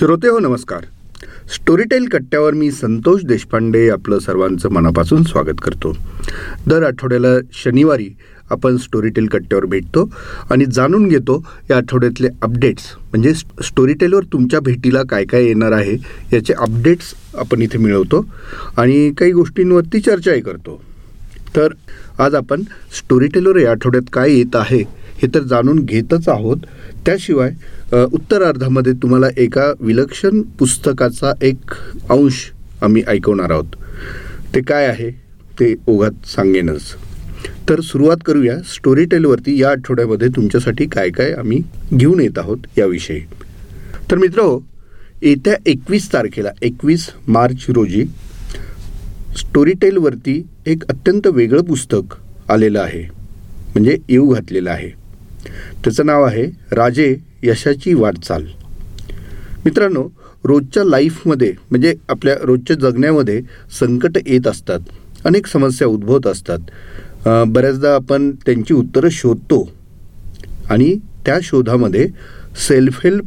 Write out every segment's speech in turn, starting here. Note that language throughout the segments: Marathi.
श्रोते हो नमस्कार. स्टोरीटेल कट्ट्यावर मी संतोष देशपांडे आपलं सर्वांचं मनापासून स्वागत करतो. दर आठवड्याला शनिवारी आपण स्टोरीटेल कट्ट्यावर भेटतो आणि जाणून घेतो या आठवड्यातले अपडेट्स म्हणजे स्टोरीटेलवर तुमच्या भेटीला काय काय येणार आहे याचे अपडेट्स आपण इथे मिळवतो आणि काही गोष्टींवरती चर्चाही करतो. तर आज आपण स्टोरीटेलवर या आठवड्यात काय येत आहे हे तर जाणून घेतच आहोत. त्याशिवाय उत्तरार्धामध्ये तुम्हाला एका विलक्षण पुस्तकाचा एक अंश आम्ही ऐकवणार आहोत. ते काय आहे? ते ओघात सांगेनच. तर सुरुवात करूया. स्टोरी टेलवरती या आठवड्यामध्ये तुमच्यासाठी काय काय आम्ही घेऊन येत आहोत याविषयी. तर मित्र येत्या एकवीस तारखेला एकवीस मार्च रोजी स्टोरीटेलवरती एक अत्यंत वेगळं पुस्तक आलेलं आहे. म्हणजे येऊ घातलेलं आहे. त्याचं नाव आहे राजे यशाची वाटचाल. मित्रांनो रोजच्या लाईफमध्ये म्हणजे आपल्या रोजच्या जगण्यामध्ये संकट येत असतात. अनेक समस्या उद्भवत असतात. बऱ्याचदा आपण त्यांची उत्तरं शोधतो. आणि त्या शोधामध्ये सेल्फ हेल्प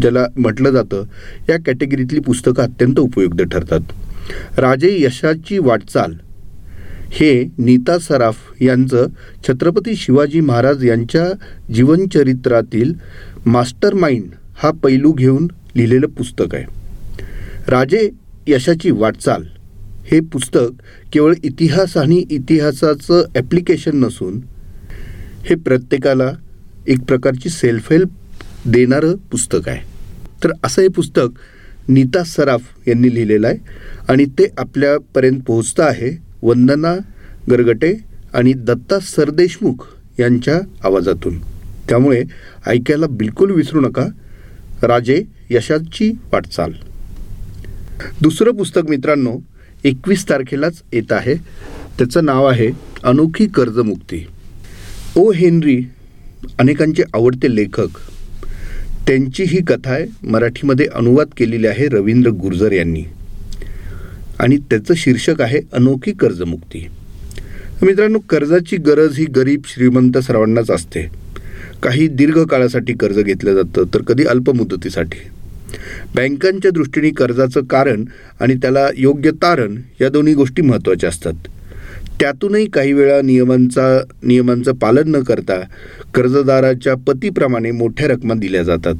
ज्याला म्हटलं जातं या कॅटेगरीतली पुस्तकं अत्यंत उपयुक्त ठरतात. राजे यशाची वाटचाल हे नीता सराफ यांचं छत्रपती शिवाजी महाराज यांच्या जीवनचरित्रातील मास्टर माइंड हा पैलू घेऊन लिहिलेलं पुस्तक आहे. राजे यशाची वाटचाल हे पुस्तक केवळ इतिहास आणि इतिहासाचं ॲप्लिकेशन नसून हे प्रत्येकाला एक प्रकारची सेल्फ हेल्प देणारं पुस्तक आहे. तर असं हे पुस्तक नीता सराफ यांनी लिहिलेलं आहे आणि ते आपल्यापर्यंत पोहोचतं आहे. वंदना गरगटे आणि दत्ता सरदेशमुख यांच्या आवाजातून. त्यामुळे ऐकायला बिलकुल विसरू नका. राजे यशाची वाटचाल. दुसरं पुस्तक मित्रांनो एकवीस तारखेलाच येत आहे. त्याचं नाव आहे अनोखी कर्जमुक्ती. ओ हेनरी अनेकांचे आवडते लेखक. त्यांची ही कथा आहे मराठीमध्ये अनुवाद केलेली आहे रवींद्र गुर्जर यांनी. आणि त्याचं शीर्षक आहे अनोखी कर्जमुक्ती. मित्रांनो कर्जाची गरज ही गरीब श्रीमंत सर्वांनाच असते. काही दीर्घकाळासाठी कर्ज घेतलं जातं तर कधी अल्पमुदतीसाठी बँकांच्या दृष्टीने कर्जाचं कारण आणि त्याला योग्य तारण या दोन्ही गोष्टी महत्त्वाच्या असतात. त्यातूनही काही वेळा नियमांचा नियमांचं पालन न करता कर्जदाराच्या पतीप्रमाणे मोठ्या रकमा दिल्या जातात.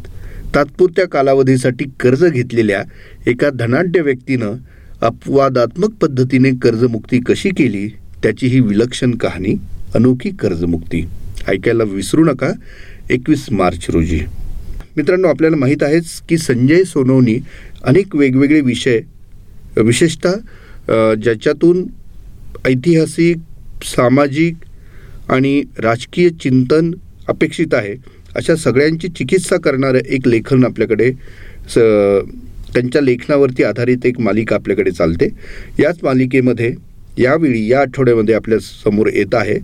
तात्पुरत्या कालावधीसाठी कर्ज घेतलेल्या एका धनाढ्य व्यक्तीनं अपवादात्मक पद्धतीने कर्जमुक्ती कशी केली त्याची ही विलक्षण कहाणी अनोखी कर्जमुक्ती. ऐकायला विसरू नका एकवीस मार्च रोजी. मित्रांनो आपल्याला माहीत आहेच की संजय सोनवणी अनेक वेगवेगळे विषय विशेषतः ज्याच्यातून ऐतिहासिक सामाजिक आणि राजकीय चिंतन अपेक्षित आहे. अशा सगळ्यांची चिकित्सा करणारं एक लेखन आपल्याकडे स त्यांच्या लेखनावरती आधारित एक मालिका आपल्याकडे चालते. याच मालिकेमध्ये यावेळी या आठवड्यामध्ये आपल्यासमोर येत आहे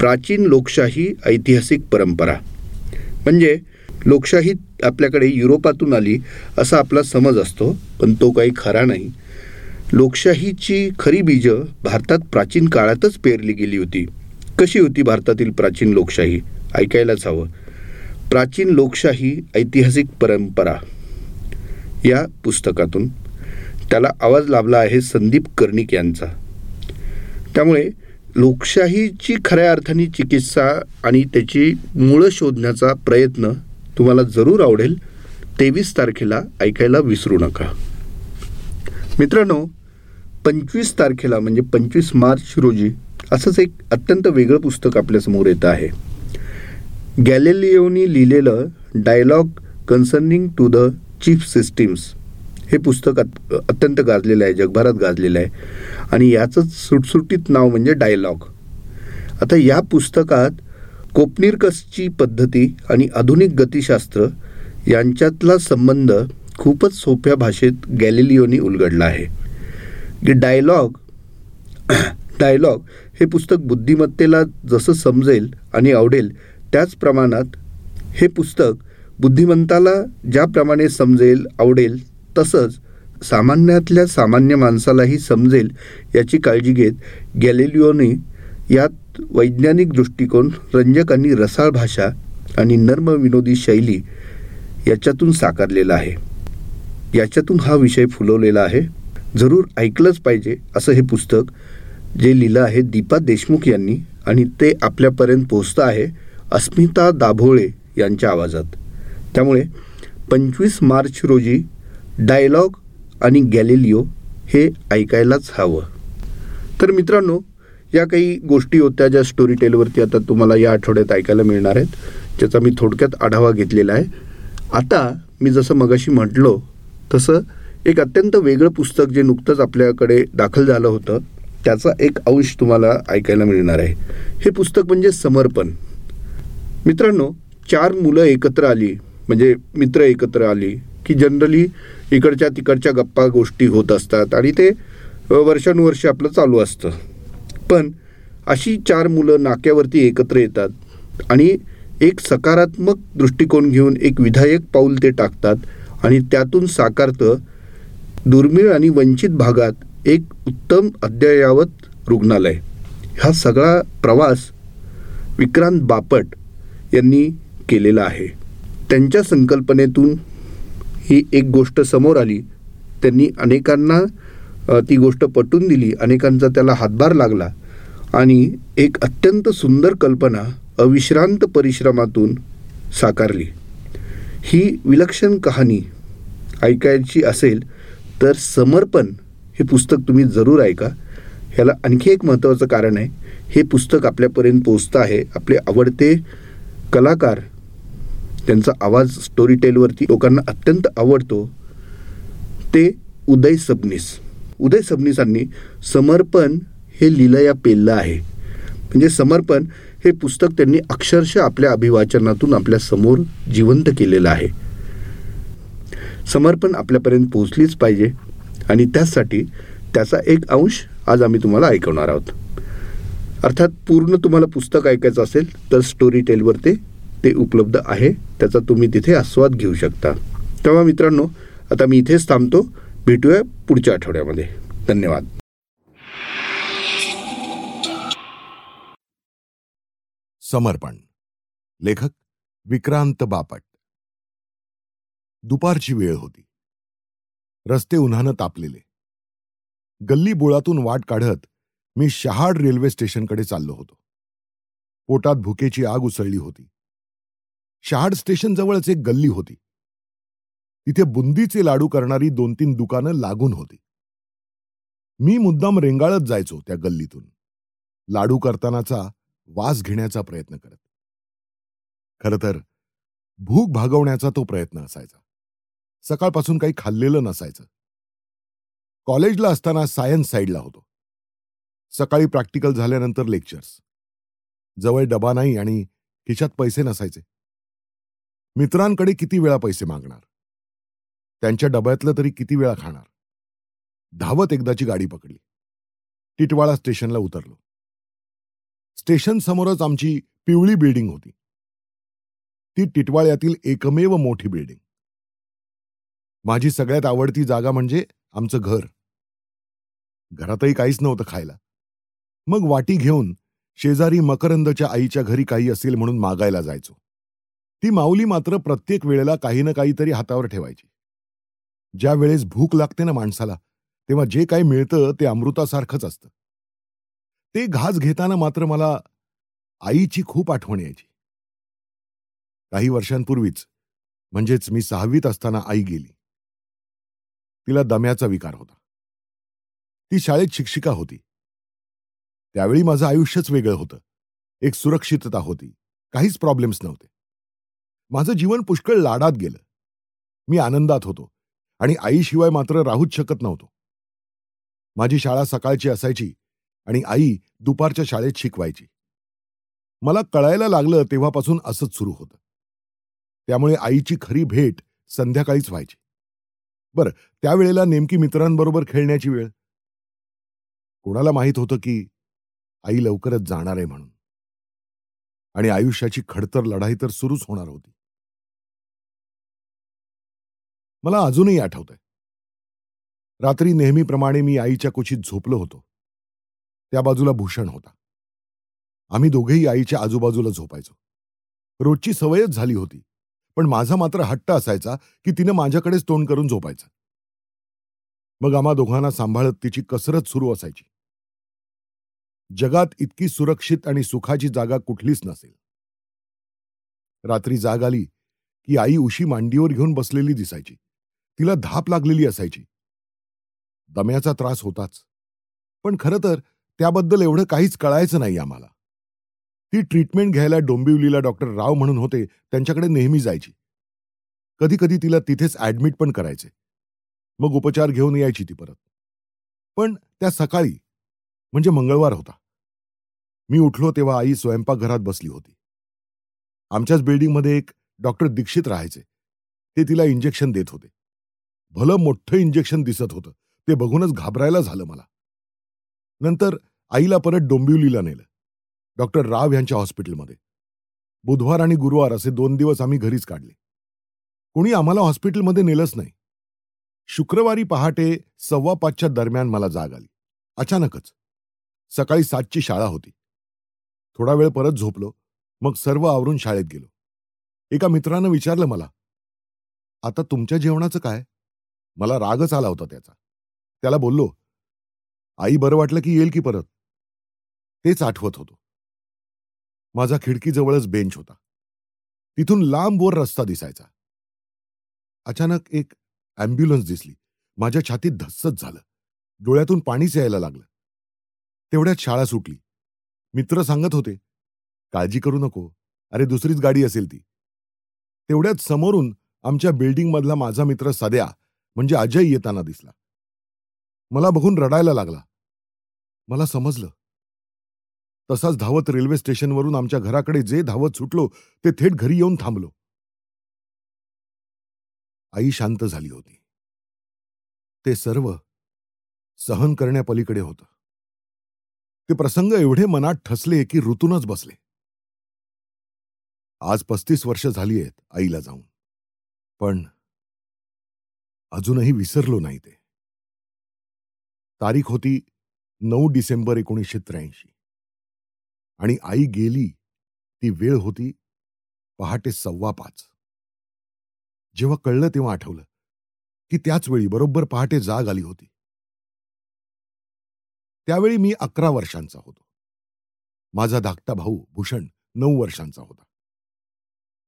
प्राचीन लोकशाही ऐतिहासिक परंपरा. म्हणजे लोकशाही आपल्याकडे युरोपातून आली असा आपला समज असतो पण तो काही खरा नाही. लोकशाहीची खरी बीजं भारतात प्राचीन काळातच पेरली गेली होती. कशी होती भारतातील प्राचीन लोकशाही? ऐकायलाच हवं. प्राचीन लोकशाही ऐतिहासिक परंपरा. या पुस्तकातून त्याला आवाज लाभला आहे संदीप कर्णिक यांचा. त्यामुळे लोकशाहीची खऱ्या अर्थाने चिकित्सा आणि त्याची मुळं शोधण्याचा प्रयत्न तुम्हाला जरूर आवडेल तेवीस तारखेला ऐकायला विसरू नका. मित्रांनो पंचवीस तारखेला म्हणजे पंचवीस मार्च रोजी असंच एक अत्यंत वेगळं पुस्तक आपल्यासमोर येतं आहे. गॅलेलिओनी लिहिलेलं dialogue concerning two the chief systems हे पुस्तक अत्यंत गाजलेलं आहे जगभरात गाजलेलं आहे. आणि याचंच सुटसुटीत नाव म्हणजे डायलॉग आता या पुस्तकात कोपनिरकसची पद्धती आणि आधुनिक गतिशास्त्र यांच्यातला संबंध खूपच सोप्या भाषेत गॅलिलिओनी उलगडला आहे. की डायलॉग डायलॉग हे पुस्तक बुद्धिमत्तेला जसं समजेल आणि आवडेल त्याच प्रमाणात हे पुस्तक बुद्धिमंताला ज्याप्रमाणे समजेल आवडेल तसंच सामान्यातल्या सामान्य माणसालाही समजेल याची काळजी घेत गॅलेलिओने यात वैज्ञानिक दृष्टिकोन रंजक आणि रसाळ भाषा आणि नर्म विनोदी शैली याच्यातून साकारलेला आहे. याच्यातून हा विषय फुलवलेला आहे. जरूर ऐकलंच पाहिजे असं हे पुस्तक जे लिहिलं आहे दीपा देशमुख यांनी आणि ते आपल्यापर्यंत पोचतं आहे अस्मिता दाभोळे यांच्या आवाजात. त्यामुळे पंचवीस मार्च रोजी डायलॉग आणि गॅलिलिओ हे ऐकायलाच हवं. तर मित्रांनो या काही गोष्टी होत्या ज्या स्टोरी टेलवरती आता तुम्हाला या आठवड्यात ऐकायला मिळणार आहेत ज्याचा मी थोडक्यात आढावा घेतलेला आहे. आता मी जसं मगाशी म्हटलो तसं एक अत्यंत वेगळं पुस्तक जे नुकतंच आपल्याकडे दाखल झालं होतं त्याचा एक अंश तुम्हाला ऐकायला मिळणार आहे. हे पुस्तक म्हणजे समर्पण. मित्रांनो चार मुलं एकत्र आली. म्हणजे मित्र एकत्र आली की जनरली इकडच्या तिकडच्या गप्पा गोष्टी होत असतात आणि ते वर्षानुवर्ष आपलं चालू असतं. पण अशी चार मुलं नाक्यावरती एकत्र येतात आणि एक सकारात्मक दृष्टिकोन घेऊन एक विधायक पाऊल ते टाकतात आणि त्यातून साकारतं दुर्मिळ आणि वंचित भागात एक उत्तम अद्ययावत रुग्णालय. हा सगळा प्रवास विक्रांत बापट यांनी केलेला आहे. त्यांच्या संकल्पनेतून ही एक गोष्ट समोर आली. त्यांनी अनेकांना ती गोष्ट पटून दिली. अनेकांचा त्याला हातभार लागला. आणि एक अत्यंत सुंदर कल्पना अविश्रांत परिश्रमातून साकारली. ही विलक्षण कहाणी ऐकायची असेल तर समर्पण हे पुस्तक तुम्ही जरूर ऐका. ह्याला आणखी एक महत्त्वाचं कारण आहे हे पुस्तक आपल्यापर्यंत पोचतं आहे. आपले आवडते कलाकार त्यांचा आवाज स्टोरी टेलवरती लोकांना अत्यंत आवडतो ते उदय सबनीस. उदय सबनीसांनी समर्पण हे लिलया पेललं आहे. म्हणजे समर्पण हे पुस्तक त्यांनी अक्षरशः आपल्या अभिवाचनातून आपल्यासमोर जिवंत केलेलं आहे. समर्पण आपल्यापर्यंत पोहोचलीच पाहिजे आणि त्यासाठी त्याचा एक अंश आज आम्ही तुम्हाला ऐकवणार आहोत. अर्थात पूर्ण तुम्हाला पुस्तक ऐकायचं असेल तर स्टोरी टेलवर ते ते उपलब्ध आहे त्याचा तुम्ही तिथे आस्वाद घेऊ शकता. तेव्हा मित्रांनो आता मी इथेच थांबतो. भेटूया पुढच्या आठवड्यामध्ये. धन्यवाद. समर्पण. लेखक विक्रांत बापट. दुपारची वेळ होती. रस्ते उन्हानं तापलेले. गल्ली बोळातून वाट काढत मी शहाड रेल्वे स्टेशनकडे चाललो होतो. पोटात भुकेची आग उसळली होती. शहाड स्टेशन जवळच एक गल्ली होती. तिथे बुंदीचे लाडू करणारी दोन तीन दुकानं लागून होती. मी मुद्दाम रेंगाळत जायचो त्या गल्लीतून. लाडू करतानाचा वास घेण्याचा प्रयत्न करत. खरं तर भूक भागवण्याचा तो प्रयत्न असायचा. सकाळपासून काही खाल्लेलं नसायचं. कॉलेजला असताना सायन्स साईडला होतो. सकाळी प्रॅक्टिकल झाल्यानंतर लेक्चर्स. जवळ डबा नाही आणि खिशात पैसे नसायचे. मित्रांकडे किती वेळा पैसे मागणार? त्यांच्या डब्यातलं तरी किती वेळा खाणार? धावत एकदाची गाडी पकडली. टिटवाळा स्टेशनला उतरलो. स्टेशन समोरच आमची पिवळी बिल्डिंग होती. ती टिटवाळ्यातील एकमेव मोठी बिल्डिंग. माझी सगळ्यात आवडती जागा म्हणजे आमचं घर. घरातही काहीच नव्हतं खायला. मग वाटी घेऊन शेजारी मकरंदच्या आईच्या घरी काही असेल म्हणून मागायला जायचो. ती माऊली मात्र प्रत्येक वेळेला काही ना काहीतरी हातावर ठेवायची. ज्या वेळेस भूक लागते ना माणसाला तेव्हा जे काही मिळतं ते अमृतासारखंच असतं. ते घास घेताना मात्र मला आईची खूप आठवण यायची. काही वर्षांपूर्वीच म्हणजेच मी सहावीत असताना आई गेली. तिला दम्याचा विकार होता. ती शाळेत शिक्षिका होती. त्यावेळी माझं आयुष्यच वेगळं होतं. एक सुरक्षितता होती. काहीच प्रॉब्लेम्स नव्हते. माझं जीवन पुष्कळ लाडात गेलं. मी आनंदात होतो आणि आईशिवाय मात्र राहूच शकत नव्हतो. माझी शाळा सकाळची असायची आणि आई दुपारच्या शाळेत शिकवायची. मला कळायला लागलं तेव्हापासून असंच सुरू होतं. त्यामुळे आईची खरी भेट संध्याकाळीच व्हायची. बरं त्यावेळेला नेमकी मित्रांबरोबर खेळण्याची वेळ? कोणाला माहीत होतं की आई लवकरच जाणार आहे म्हणून? आणि आयुष्याची खडतर लढाई तर सुरूच होणार होती. मला अजूनही आठवत आहे रात्री नेहमीप्रमाणे मी आईच्या कुशीत झोपलो होतो. त्या बाजूला भूषण होता. आम्ही दोघेही आईच्या आजूबाजूला झोपायचो. रोजची सवयच झाली होती पण माझा मात्र हट्ट असायचा की तिनं माझ्याकडेच तोंड करून झोपायचं. मग आम्हा दोघांना सांभाळत तिची कसरत सुरू असायची. जगात इतकी सुरक्षित आणि सुखाची जागा कुठलीच नसेल. रात्री जाग आली की आई उशी मांडीवर घेऊन बसलेली दिसायची. तिला धाप लागलेली असायची. दम्याचा त्रास होताच. पण खरं तर त्याबद्दल एवढं काहीच कळायचं नाही आम्हाला. ती ट्रीटमेंट घ्यायला डोंबिवलीला डॉक्टर राव म्हणून होते त्यांच्याकडे नेहमी जायची. कधी कधी तिला तिथेच ऍडमिट पण करायचे. मग उपचार घेऊन यायची ती परत. पण त्या सकाळी म्हणजे मंगळवार होता. मी उठलो तेव्हा आई स्वयंपाकघरात बसली होती. आमच्याच बिल्डिंगमध्ये एक डॉक्टर दीक्षित राहायचे. ते तिला इंजेक्शन देत होते. भलं मोठं इंजेक्शन दिसत होतं. ते बघूनच घाबरायला झालं मला. नंतर आईला परत डोंबिवलीला नेलं. डॉक्टर राव यांच्या हॉस्पिटलमध्ये. बुधवार आणि गुरुवार असे दोन दिवस आम्ही घरीच काढले. कोणी आम्हाला हॉस्पिटलमध्ये नेलंच नाही. शुक्रवारी पहाटे सव्वा पाचच्या दरम्यान मला जाग आली. अचानकच. सकाळी सातची शाळा होती. थोडा वेळ परत झोपलो. मग सर्व आवरून शाळेत गेलो. एका मित्रानं विचारलं मला आता तुमच्या जेवणाचं काय? मला रागच आला होता त्याचा. त्याला बोललो आई बरं वाटलं की येईल की परत. तेच आठवत होतो. माझा खिडकीजवळच बेंच होता. तिथून लांब वर रस्ता दिसायचा. अचानक एक अँब्युलन्स दिसली. माझ्या छातीत धस्सच झालं. डोळ्यातून पाणीच यायला लागलं. तेवढ्यात शाळा सुटली. मित्र सांगत होते काळजी करू नको. अरे दुसरीच गाडी असेल ती. तेवढ्यात समोरून आमच्या बिल्डिंगमधला माझा मित्र सद्या म्हणजे अजय येताना दिसला. मला बघून रडायला लागला. मला समजलं. तसाच धावत रेल्वे स्टेशनवरून आमच्या घराकडे जे धावत सुटलो ते थेट घरी येऊन थांबलो. आई शांत झाली होती. ते सर्व सहन करण्यापलीकडे होतं. ते प्रसंग एवढे मनात ठसले की ऋतूनच बसले. आज पस्तीस वर्ष झाली आहेत आईला जाऊन. पण अजूनही विसरलो नाही ते. तारीख होती नऊ डिसेंबर एकोणीसशे त्र्याऐंशी. आणि आई गेली ती वेळ होती पहाटे सव्वा पाच. जेव्हा कळलं तेव्हा आठवलं की त्याच वेळी बरोबर पहाटे जाग आली होती. त्यावेळी मी अकरा वर्षांचा होतो. माझा धाकटा भाऊ भूषण नऊ वर्षांचा होता.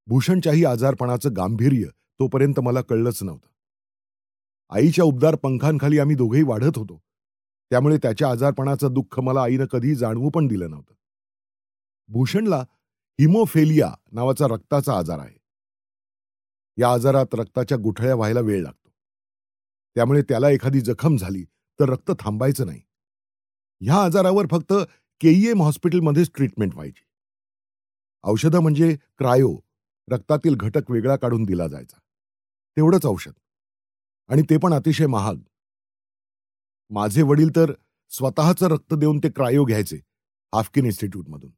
भूषणच्याही आजारपणाचं गांभीर्य तोपर्यंत मला कळलंच नव्हतं. आईच्या उबदार पंखांखाली आम्ही दोघेही वाढत होतो. त्यामुळे त्याच्या आजारपणाचं दुःख मला आईनं कधी जाणवू पण दिलं नव्हतं. भूषणला हिमोफेलिया नावाचा रक्ताचा आजार आहे. या आजारात रक्ताच्या गुठळ्या व्हायला वेळ लागतो. त्यामुळे त्याला एखादी जखम झाली तर रक्त थांबायचं नाही. ह्या आजारावर फक्त केईएम हॉस्पिटलमध्येच ट्रीटमेंट व्हायची. औषधं म्हणजे क्रायो रक्तातील घटक वेगळा काढून दिला जायचा. तेवढंच औषध. आणि ते पण अतिशय महाग. माझे वडील तर स्वतःचं रक्त देऊन ते क्रायो घ्यायचे हाफकिन इन्स्टिट्यूटमधून.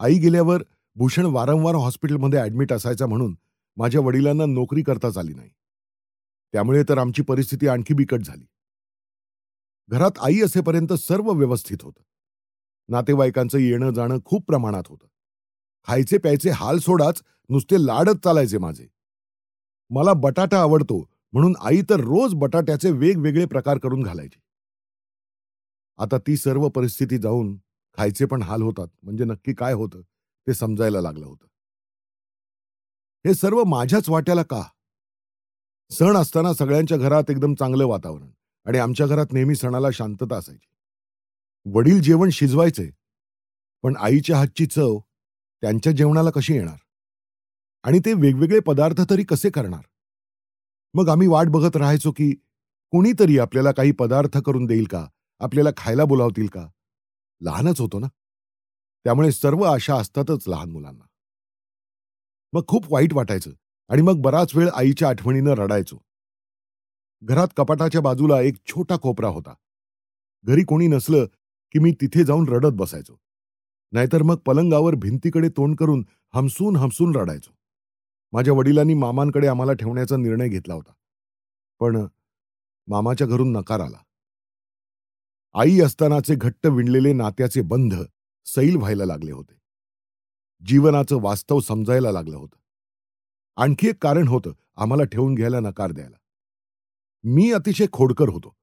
आई गेल्यावर भूषण वारंवार हॉस्पिटलमध्ये ऍडमिट असायचा म्हणून माझ्या वडिलांना नोकरी करताच आली नाही. त्यामुळे तर आमची परिस्थिती आणखी बिकट झाली. घरात आई असेपर्यंत सर्व व्यवस्थित होतं. नातेवाईकांचं येणं जाणं खूप प्रमाणात होतं. खायचे प्यायचे हाल सोडाच नुसते लाडच चालायचे माझे. मला बटाटा आवडतो म्हणून आई तर रोज बटाट्याचे वेगवेगळे प्रकार करून घालायची. आता ती सर्व परिस्थिती जाऊन खायचे पण हाल होतात म्हणजे नक्की काय होतं ते समजायला लागलं होतं. हे सर्व माझ्याच वाट्याला का? सण असताना सगळ्यांच्या घरात एकदम चांगलं वातावरण आणि आमच्या घरात नेहमी सणाला शांतता असायची. वडील जेवण शिजवायचे पण आईच्या हातची चव त्यांच्या जेवणाला कशी येणार? आणि ते वेगवेगळे पदार्थ तरी कसे करणार? मग आम्ही वाट बघत राहायचो की कोणीतरी आपल्याला काही पदार्थ करून देईल का? आपल्याला खायला बोलावतील का? लहानच होतो ना? त्यामुळे सर्व आशा असतातच लहान मुलांना. मग खूप वाईट वाटायचं आणि मग बराच वेळ आईच्या आठवणीनं रडायचो. घरात कपाटाच्या बाजूला एक छोटा कोपरा होता. घरी कोणी नसलं की मी तिथे जाऊन रडत बसायचो. नाहीतर मग पलंगावर भिंतीकडे तोंड करून हमसून हमसून रडायचो. माझ्या वडिलांनी मामांकडे आम्हाला ठेवण्याचा निर्णय घेतला होता. पण मामाच्या घरून नकार आला. आई असतानाचे घट्ट विणलेले नात्याचे बंध सैल व्हायला लागले होते. जीवनाचं वास्तव समजायला लागलं होतं. आणखी एक कारण होतं आम्हाला ठेवून घ्यायला नकार द्यायला. मी अतिशय खोडकर होतो.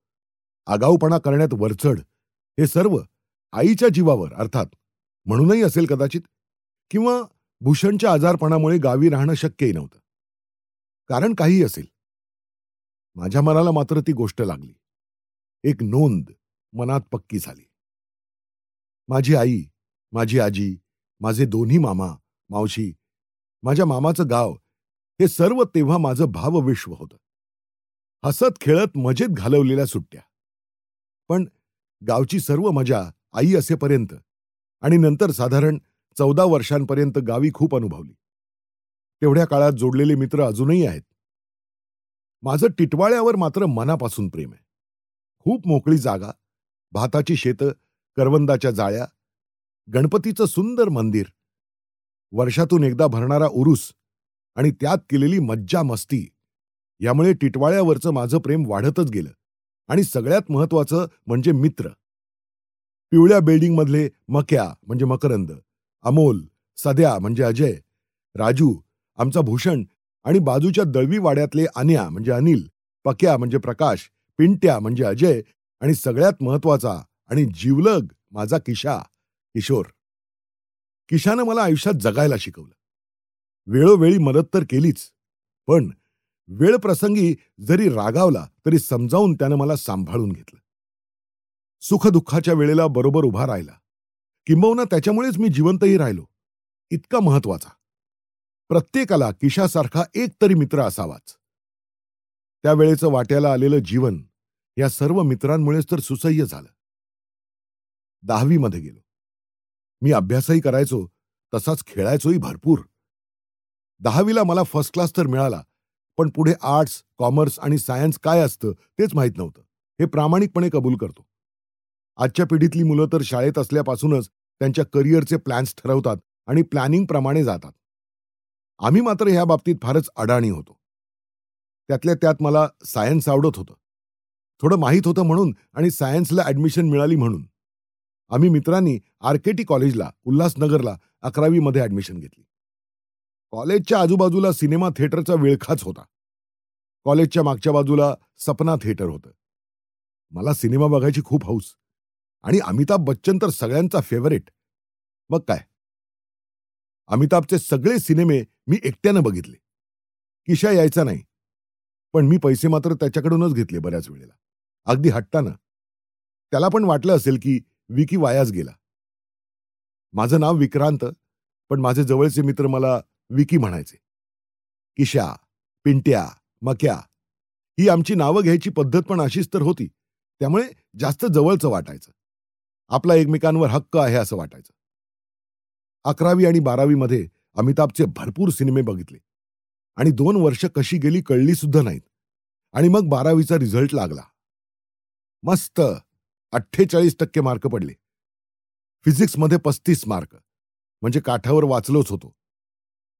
आगाऊपणा करण्यात वरचढ हे सर्व आईच्या जीवावर अर्थात म्हणूनही असेल कदाचित किंवा भूषणच्या आजारपणामुळे गावी राहणं शक्यही नव्हतं. कारण काहीही असेल. माझ्या मनाला मात्र ती गोष्ट लागली. एक नोंद मनात पक्की झाली. माझी आई माझी आजी माझे दोन्ही मामा मावशी माझ्या मामाचं गाव हे सर्व तेव्हा माझं भावविश्व होतं. हसत खेळत मजेत घालवलेल्या सुट्ट्या. पण गावची सर्व मजा आई असेपर्यंत आणि नंतर साधारण चौदा वर्षांपर्यंत गावी खूप अनुभवली. तेवढ्या काळात जोडलेले मित्र अजूनही आहेत. माझं टिटवाळ्यावर मात्र मनापासून प्रेम आहे. खूप मोकळी जागा भाताची शेतं करवंदाच्या जाळ्या गणपतीचं सुंदर मंदिर वर्षातून एकदा भरणारा उरूस आणि त्यात केलेली मज्जा मस्ती यामुळे टिटवाळ्यावरचं माझं प्रेम वाढतच गेलं आणि सगळ्यात महत्वाचं म्हणजे मित्र. पिवळ्या बिल्डिंगमधले मक्या म्हणजे मकरंद अमोल सध्या म्हणजे अजय राजू आमचा भूषण आणि बाजूच्या दळवी वाड्यातले अन्या म्हणजे अनिल पक्या म्हणजे प्रकाश पिंट्या म्हणजे अजय आणि सगळ्यात महत्त्वाचा आणि जीवलग माझा किशा किशोर. किशानं मला आयुष्यात जगायला शिकवलं. वेळोवेळी मदत तर केलीच पण वेळ प्रसंगी जरी रागावला तरी समजावून त्यानं मला सांभाळून घेतलं. सुखदुःखाच्या वेळेला बरोबर उभा राहिला. किंबहुना त्याच्यामुळेच मी जिवंतही राहिलो. इतका महत्त्वाचा प्रत्येकाला किशासारखा एक तरी मित्र असावाच. त्यावेळेचं वाट्याला आलेलं जीवन या सर्व मित्रांमुळेच तर सुसह्य झालं. दहावीमध्ये गेलो. मी अभ्यासही करायचो तसाच खेळायचोही भरपूर. दहावीला मला फर्स्ट क्लास तर मिळाला पण पुढे आर्ट्स कॉमर्स आणि सायन्स काय असतं तेच माहीत नव्हतं. हे प्रामाणिकपणे कबूल करतो. आजच्या पिढीतली मुलं तर शाळेत असल्यापासूनच त्यांच्या करिअरचे प्लॅन्स ठरवतात आणि प्लॅनिंग प्रमाणे जातात. आम्ही मात्र ह्या बाबतीत फारच अडाणी होतो. त्यातल्या त्यात मला सायन्स आवडत होतं. थोडं माहीत होतं म्हणून आणि सायन्सला ॲडमिशन मिळाली म्हणून. आम्ही मित्रांनी आरकेटी कॉलेजला उल्हासनगरला अकरावीमध्ये ॲडमिशन घेतली. कॉलेजच्या आजूबाजूला सिनेमा थिएटरचा विळखाच होता. कॉलेजच्या मागच्या बाजूला सपना थिएटर होतं. मला सिनेमा बघायची खूप हौस. आणि अमिताभ बच्चन तर सगळ्यांचा फेवरेट मग काय? अमिताभचे सगळे सिनेमे मी एकट्यानं बघितले. किशा यायचा नाही. पण मी पैसे मात्र त्याच्याकडूनच घेतले बऱ्याच वेळेला. अगदी हट्टानं. त्याला पण वाटलं असेल की विकी वायाच गेला. माझं नाव विक्रांत पण माझे जवळचे मित्र मला विकी म्हणायचे. किशा पिंट्या मक्या ही आमची नावं घ्यायची पद्धत पण अशीच तर होती. त्यामुळे जास्त जवळचं वाटायचं. आपला एकमेकांवर हक्क आहे असं वाटायचं. अकरावी आणि बारावीमध्ये अमिताभचे भरपूर सिनेमे बघितले. आणि दोन वर्ष कशी गेली कळली सुद्धा नाहीत. आणि मग बारावीचा रिझल्ट लागला. मस्त! अठ्ठेचाळीस टक्के मार्क पडले. फिजिक्समध्ये पस्तीस मार्क. म्हणजे काठावर वाचलोच होतो.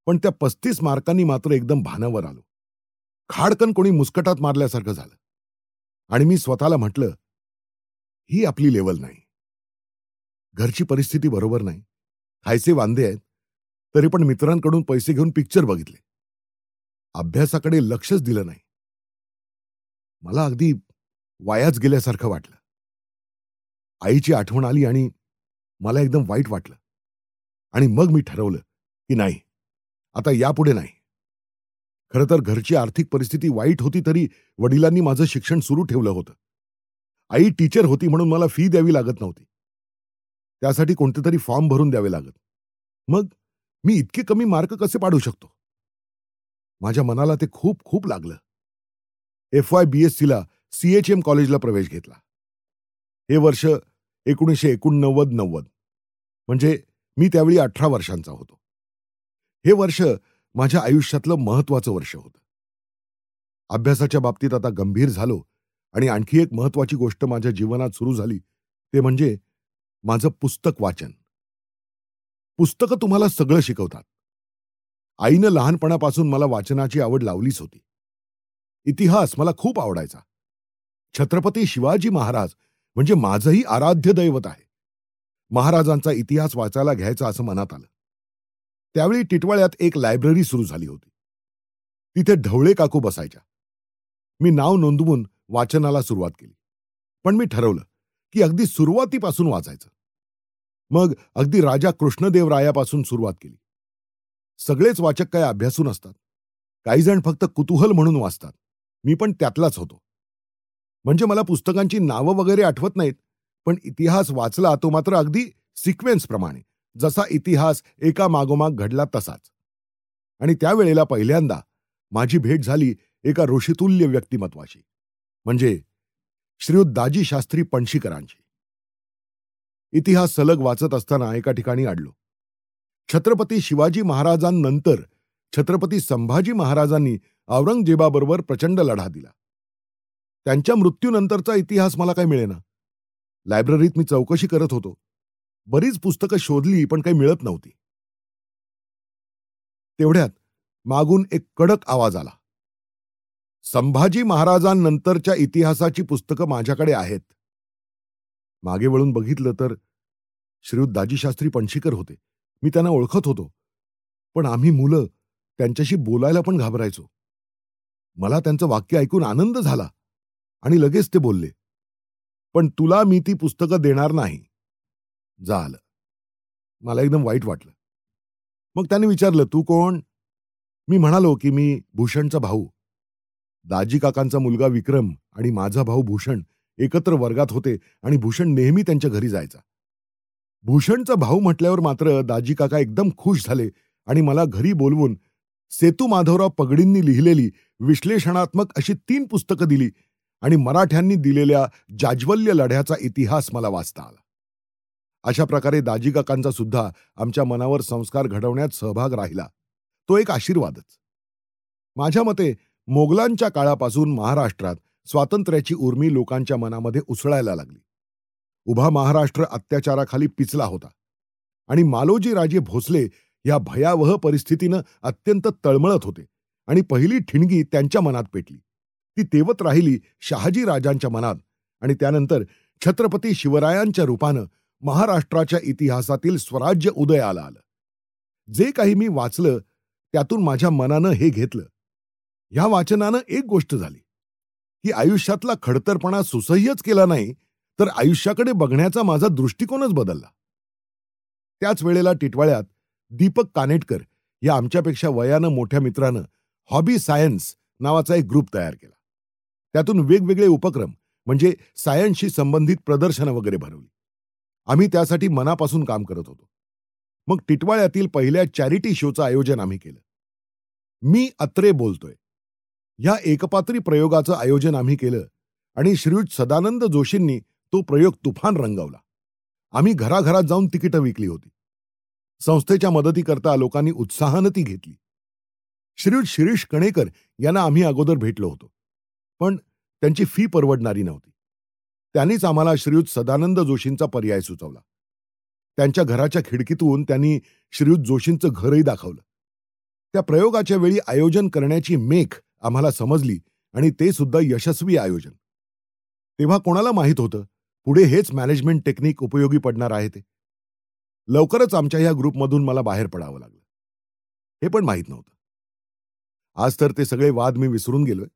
पण त्या पस्तीस मार्कांनी मात्र एकदम भानावर आलो. खाडकन कोणी मुस्कटात मारल्यासारखं झालं. आणि मी स्वतःला म्हटलं ही आपली लेवल नाही. घरची परिस्थिती बरोबर नाही. खायचे वांदे आहेत तरी पण मित्रांकडून पैसे घेऊन पिक्चर बघितले. अभ्यासाकडे लक्षच दिलं नाही. मला अगदी वायाच गेल्यासारखं वाटलं. आईची आठवण आली आणि मला एकदम वाईट वाटलं. आणि मग मी ठरवलं की नाही आता यापुढे नाही. खरं तर घरची आर्थिक परिस्थिती वाईट होती तरी वडिलांनी माझं शिक्षण सुरू ठेवलं होतं. आई टीचर होती म्हणून मला फी द्यावी लागत नव्हती. त्यासाठी कोणते तरी फॉर्म भरून द्यावे लागत. मग मी इतके कमी मार्क कसे पाडू शकतो? माझ्या मनाला ते खूप खूप लागलं. एफ वाय बी एस सीला सी एच एम कॉलेजला प्रवेश घेतला. हे वर्ष एकोणीसशे एकोणनव्वद नव्वद. म्हणजे मी त्यावेळी अठरा वर्षांचा होतो. हे वर्ष माझ्या आयुष्यातलं महत्वाचं वर्ष होतं. अभ्यासाच्या बाबतीत आता गंभीर झालो आणि आणखी एक महत्वाची गोष्ट माझ्या जीवनात सुरू झाली ते म्हणजे माझं पुस्तक वाचन. पुस्तकं तुम्हाला सगळं शिकवतात. आईनं लहानपणापासून मला वाचनाची आवड लावलीच होती. इतिहास मला खूप आवडायचा. छत्रपती शिवाजी महाराज म्हणजे माझंही आराध्य दैवत आहे. महाराजांचा इतिहास वाचायला घ्यायचा असं मनात आलं. त्यावेळी टिटवाळ्यात एक लायब्ररी सुरू झाली होती. तिथे ढवळे काकू बसायच्या. मी नाव नोंदवून वाचनाला सुरुवात केली. पण मी ठरवलं की अगदी सुरुवातीपासून वाचायचं. मग अगदी राजा कृष्णदेवरायापासून सुरुवात केली. सगळेच वाचक काय अभ्यासून असतात काही जण फक्त कुतूहल म्हणून वाचतात. मी पण त्यातलाच होतो. म्हणजे मला पुस्तकांची नावं वगैरे आठवत नाहीत पण इतिहास वाचला तो मात्र अगदी सिक्वेन्स प्रमाणे जसा इतिहास एका मागोमाग घडला तसाच. आणि त्यावेळेला पहिल्यांदा माझी भेट झाली एका ऋषितुल्य व्यक्तिमत्वाशी. म्हणजे श्रीयुत दाजी शास्त्री पणशीकरांची. इतिहास सलग वाचत असताना एका ठिकाणी आडलो. छत्रपती शिवाजी महाराजांनंतर छत्रपती संभाजी महाराजांनी औरंगजेबाबरोबर प्रचंड लढा दिला. त्यांच्या मृत्यूनंतरचा इतिहास मला काय मिळेना. लायब्ररीत मी चौकशी करत होतो. बरीच पुस्तकं शोधली पण काही मिळत नव्हती. तेवढ्यात मागून एक कडक आवाज आला. संभाजी महाराजांनंतरच्या इतिहासाची पुस्तकं माझ्याकडे आहेत. मागे वळून बघितलं तर श्रीयुत दाजीशास्त्री पणशीकर होते. मी त्यांना ओळखत होतो. पण आम्ही मुलं त्यांच्याशी बोलायला पण घाबरायचो. मला त्यांचं वाक्य ऐकून आनंद झाला आणि लगेच ते बोलले पण तुला मी ती पुस्तकं देणार नाही. झालं. मला एकदम वाईट वाटलं. मग त्याने विचारलं तू कोण? मी म्हणालो की मी भूषणचा भाऊ. दाजी काकांचा मुलगा विक्रम आणि माझा भाऊ भूषण एकत्र वर्गात होते आणि भूषण नेहमी त्यांच्या घरी जायचा. भूषणचा भाऊ म्हटल्यावर मात्र दाजी काका एकदम खुश झाले आणि मला घरी बोलवून सेतू माधवराव पगडींनी लिहिलेली विश्लेषणात्मक अशी तीन पुस्तकं दिली आणि मराठ्यांनी दिलेल्या जाज्वल्य लढ्याचा इतिहास मला वाचता आला. अशा प्रकारे दाजी काकांचा सुद्धा आमच्या मनावर संस्कार घडवण्यात सहभाग राहिला. तो एक आशीर्वादच. माझ्या मते मोगलांच्या काळापासून महाराष्ट्रात स्वातंत्र्याची उर्मी लोकांच्या मनामध्ये उसळायला लागली. उभा महाराष्ट्र अत्याचाराखाली पिचला होता. आणि मालोजी राजे भोसले या भयावह परिस्थितीनं अत्यंत तळमळत होते आणि पहिली ठिणगी त्यांच्या मनात पेटली. ती तेवत राहिली शहाजी राजांच्या मनात आणि त्यानंतर छत्रपती शिवरायांच्या रूपानं महाराष्ट्राच्या इतिहासातील स्वराज्य उदयाला आलं. जे काही मी वाचलं त्यातून माझ्या मनानं हे घेतलं. ह्या वाचनानं एक गोष्ट झाली. की आयुष्यातला खडतरपणा सुसह्यच केला नाही तर आयुष्याकडे बघण्याचा माझा दृष्टिकोनच बदलला. त्याच वेळेला टिटवाळ्यात दीपक कानेटकर या आमच्यापेक्षा वयानं मोठ्या मित्रानं हॉबी सायन्स नावाचा एक ग्रुप तयार केला. त्यातून वेगवेगळे उपक्रम म्हणजे सायन्सशी संबंधित प्रदर्शनं वगैरे भरवली आम्ही त्यासाठी मनापासून काम करत होतो. मग टिटवाळ्यातील पहिल्या चॅरिटी शोचं आयोजन आम्ही केलं. मी अत्रे बोलतोय. या एकपात्री प्रयोगाचं आयोजन आम्ही केलं आणि श्रीयुत सदानंद जोशींनी तो प्रयोग तुफान रंगवला. आम्ही घराघरात जाऊन तिकीटं विकली होती. संस्थेच्या मदतीकरता लोकांनी उत्साहानं ती घेतली. श्रीयुत शिरीष कणेकर यांना आम्ही अगोदर भेटलो होतो पण त्यांची फी परवडणारी नव्हती. त्यांनीच आम्हाला श्रीयुत सदानंद जोशींचा पर्याय सुचवला. त्यांच्या घराच्या खिडकीतून त्यांनी श्रीयुत जोशींचं घरही दाखवलं. त्या प्रयोगाच्या वेळी आयोजन करण्याची मेख आम्हाला समजली आणि ते सुद्धा यशस्वी आयोजन. तेव्हा कोणाला माहीत होतं? पुढे हेच मॅनेजमेंट टेक्निक उपयोगी पडणार आहे ते. लवकरच आमच्या ह्या ग्रुपमधून मला बाहेर पडावं लागलं. हे पण माहीत नव्हतं. आज तर ते सगळे वाद मी विसरून गेलोय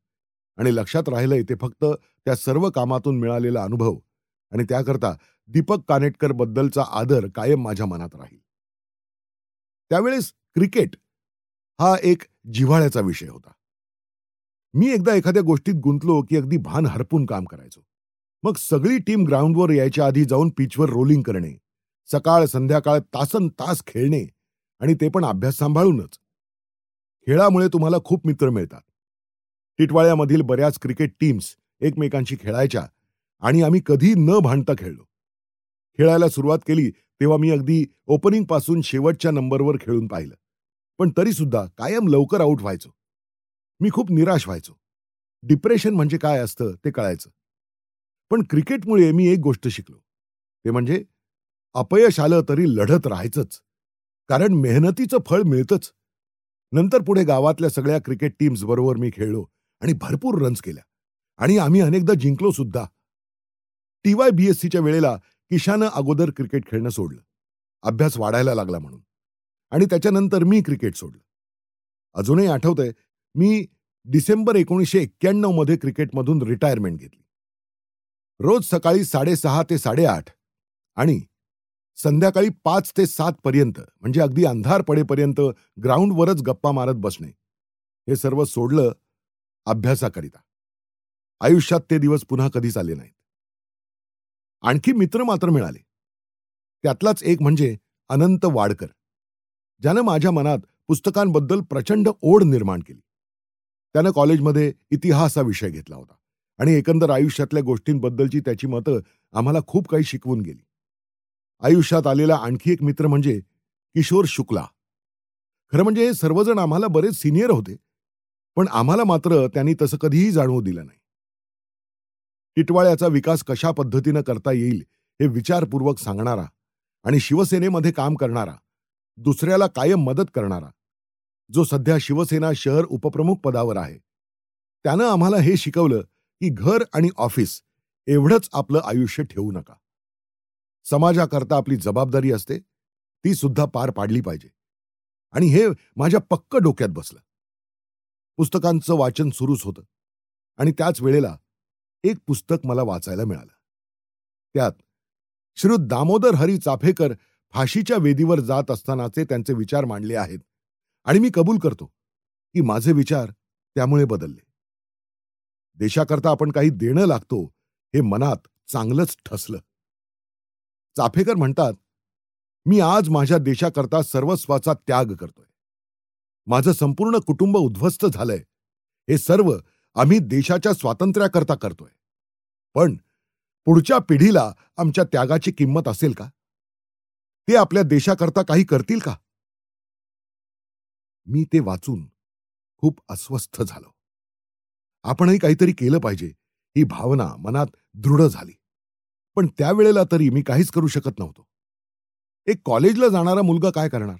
आणि लक्षात राहिलंय ते फक्त त्या सर्व कामातून मिळालेला अनुभव आणि त्याकरता दीपक कानेटकर बद्दलचा आदर कायम माझ्या मनात राहील. त्यावेळेस क्रिकेट हा एक जिव्हाळ्याचा विषय होता. मी एकदा एखाद्या गोष्टीत गुंतलो की अगदी भान हरपून काम करायचो. मग सगळी टीम ग्राउंडवर यायच्या आधी जाऊन पिचवर रोलिंग करणे सकाळ संध्याकाळ तासन तास खेळणे आणि ते पण अभ्यास सांभाळूनच. खेळामुळे तुम्हाला खूप मित्र मिळतात. टिटवाळ्यामधील बऱ्याच क्रिकेट टीम्स एकमेकांशी खेळायच्या आणि आम्ही कधी न भांडता खेळलो. खेळायला सुरुवात केली तेव्हा मी अगदी ओपनिंगपासून शेवटच्या नंबरवर खेळून पाहिलं. पण तरी सुद्धा कायम लवकर आऊट व्हायचो. मी खूप निराश व्हायचो. डिप्रेशन म्हणजे काय असतं ते कळायचं. पण क्रिकेटमुळे मी एक गोष्ट शिकलो. ते म्हणजे अपयश आलं तरी लढत राहायचंच. कारण मेहनतीचं फळ मिळतंच. नंतर पुढे गावातल्या सगळ्या क्रिकेट टीम्स बरोबर मी खेळलो आणि भरपूर रन्स केल्या. आणि आम्ही अनेकदा जिंकलो सुद्धा. टीवाय बीएससीच्या वेळेला किशानं अगोदर क्रिकेट खेळणं सोडलं. अभ्यास वाढायला लागला म्हणून. आणि त्याच्यानंतर मी क्रिकेट सोडलं. अजूनही आठवतंय मी डिसेंबर एकोणीसशे एक्क्याण्णवमध्ये क्रिकेटमधून रिटायरमेंट घेतली. रोज सकाळी साडेसहा ते साडेआठ आणि संध्याकाळी पाच ते सात पर्यंत म्हणजे अगदी अंधार पडेपर्यंत ग्राउंडवरच गप्पा मारत बसणे हे सर्व सोडलं अभ्यासाकरिता. आयुष्यात ते दिवस पुन्हा कधीच आले नाहीत. आणखी मित्र मात्र मिळाले. त्यातलाच एक म्हणजे अनंत वाडकर ज्यानं माझ्या मनात पुस्तकांबद्दल प्रचंड ओढ निर्माण केली. त्यानं कॉलेजमध्ये इतिहास हा विषय घेतला होता. आणि एकंदर आयुष्यातल्या गोष्टींबद्दलची त्याची मतं आम्हाला खूप काही शिकवून गेली. आयुष्यात आलेला आणखी एक मित्र म्हणजे किशोर शुक्ला. खरं म्हणजे हे सर्वजण आम्हाला बरेच सिनियर होते पण आम्हाला मात्र त्यांनी तसं कधीही जाणवू दिलं नाही. टिटवाळ्याचा विकास कशा पद्धतीनं करता येईल हे विचारपूर्वक सांगणारा आणि शिवसेनेमध्ये काम करणारा दुसऱ्याला कायम मदत करणारा जो सध्या शिवसेना शहर उपप्रमुख पदावर आहे. त्यानं आम्हाला हे शिकवलं की घर आणि ऑफिस एवढंच आपलं आयुष्य ठेवू नका. समाजाकरता आपली जबाबदारी असते ती सुद्धा पार पाडली पाहिजे. आणि हे माझ्या पक्क डोक्यात बसलं. पुस्तकांचं वाचन सुरूच होतं आणि त्याच वेळेला एक पुस्तक मला वाचायला मिळालं. त्यात श्री दामोदर हरी चाफेकर फाशीच्या वेदीवर जात असतानाचे त्यांचे विचार मांडले आहेत. आणि मी कबूल करतो की माझे विचार त्यामुळे बदलले. देशाकरता आपण काही देणं लागतो हे मनात चांगलंच ठसलं. चाफेकर म्हणतात मी आज माझ्या देशाकरता सर्वस्वाचा त्याग करतोय. माझं संपूर्ण कुटुंब उद्ध्वस्त झालंय. हे सर्व आम्ही देशाच्या स्वातंत्र्याकरता करतोय. पण पुढच्या पिढीला आमच्या त्यागाची किंमत असेल का? ते आपल्या देशाकरता काही करतील का? मी ते वाचून खूप अस्वस्थ झालो. आपणही काहीतरी केलं पाहिजे ही भावना मनात दृढ झाली. पण त्यावेळेला तरी मी काहीच करू शकत नव्हतो. एक कॉलेजला जाणारा मुलगा काय करणार?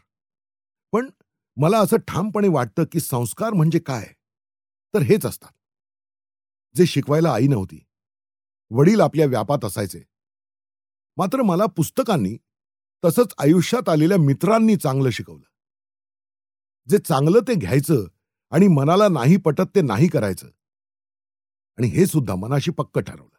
पण मला असं ठामपणे वाटतं की संस्कार म्हणजे काय? तर हेच असतात. जे शिकवायला आई नव्हती. वडील आपल्या व्यापात असायचे. मात्र मला पुस्तकांनी तसंच आयुष्यात आलेल्या मित्रांनी चांगलं शिकवलं. जे चांगलं ते घ्यायचं आणि मनाला नाही पटत ते नाही करायचं. आणि हे सुद्धा मनाशी पक्क ठरवलं.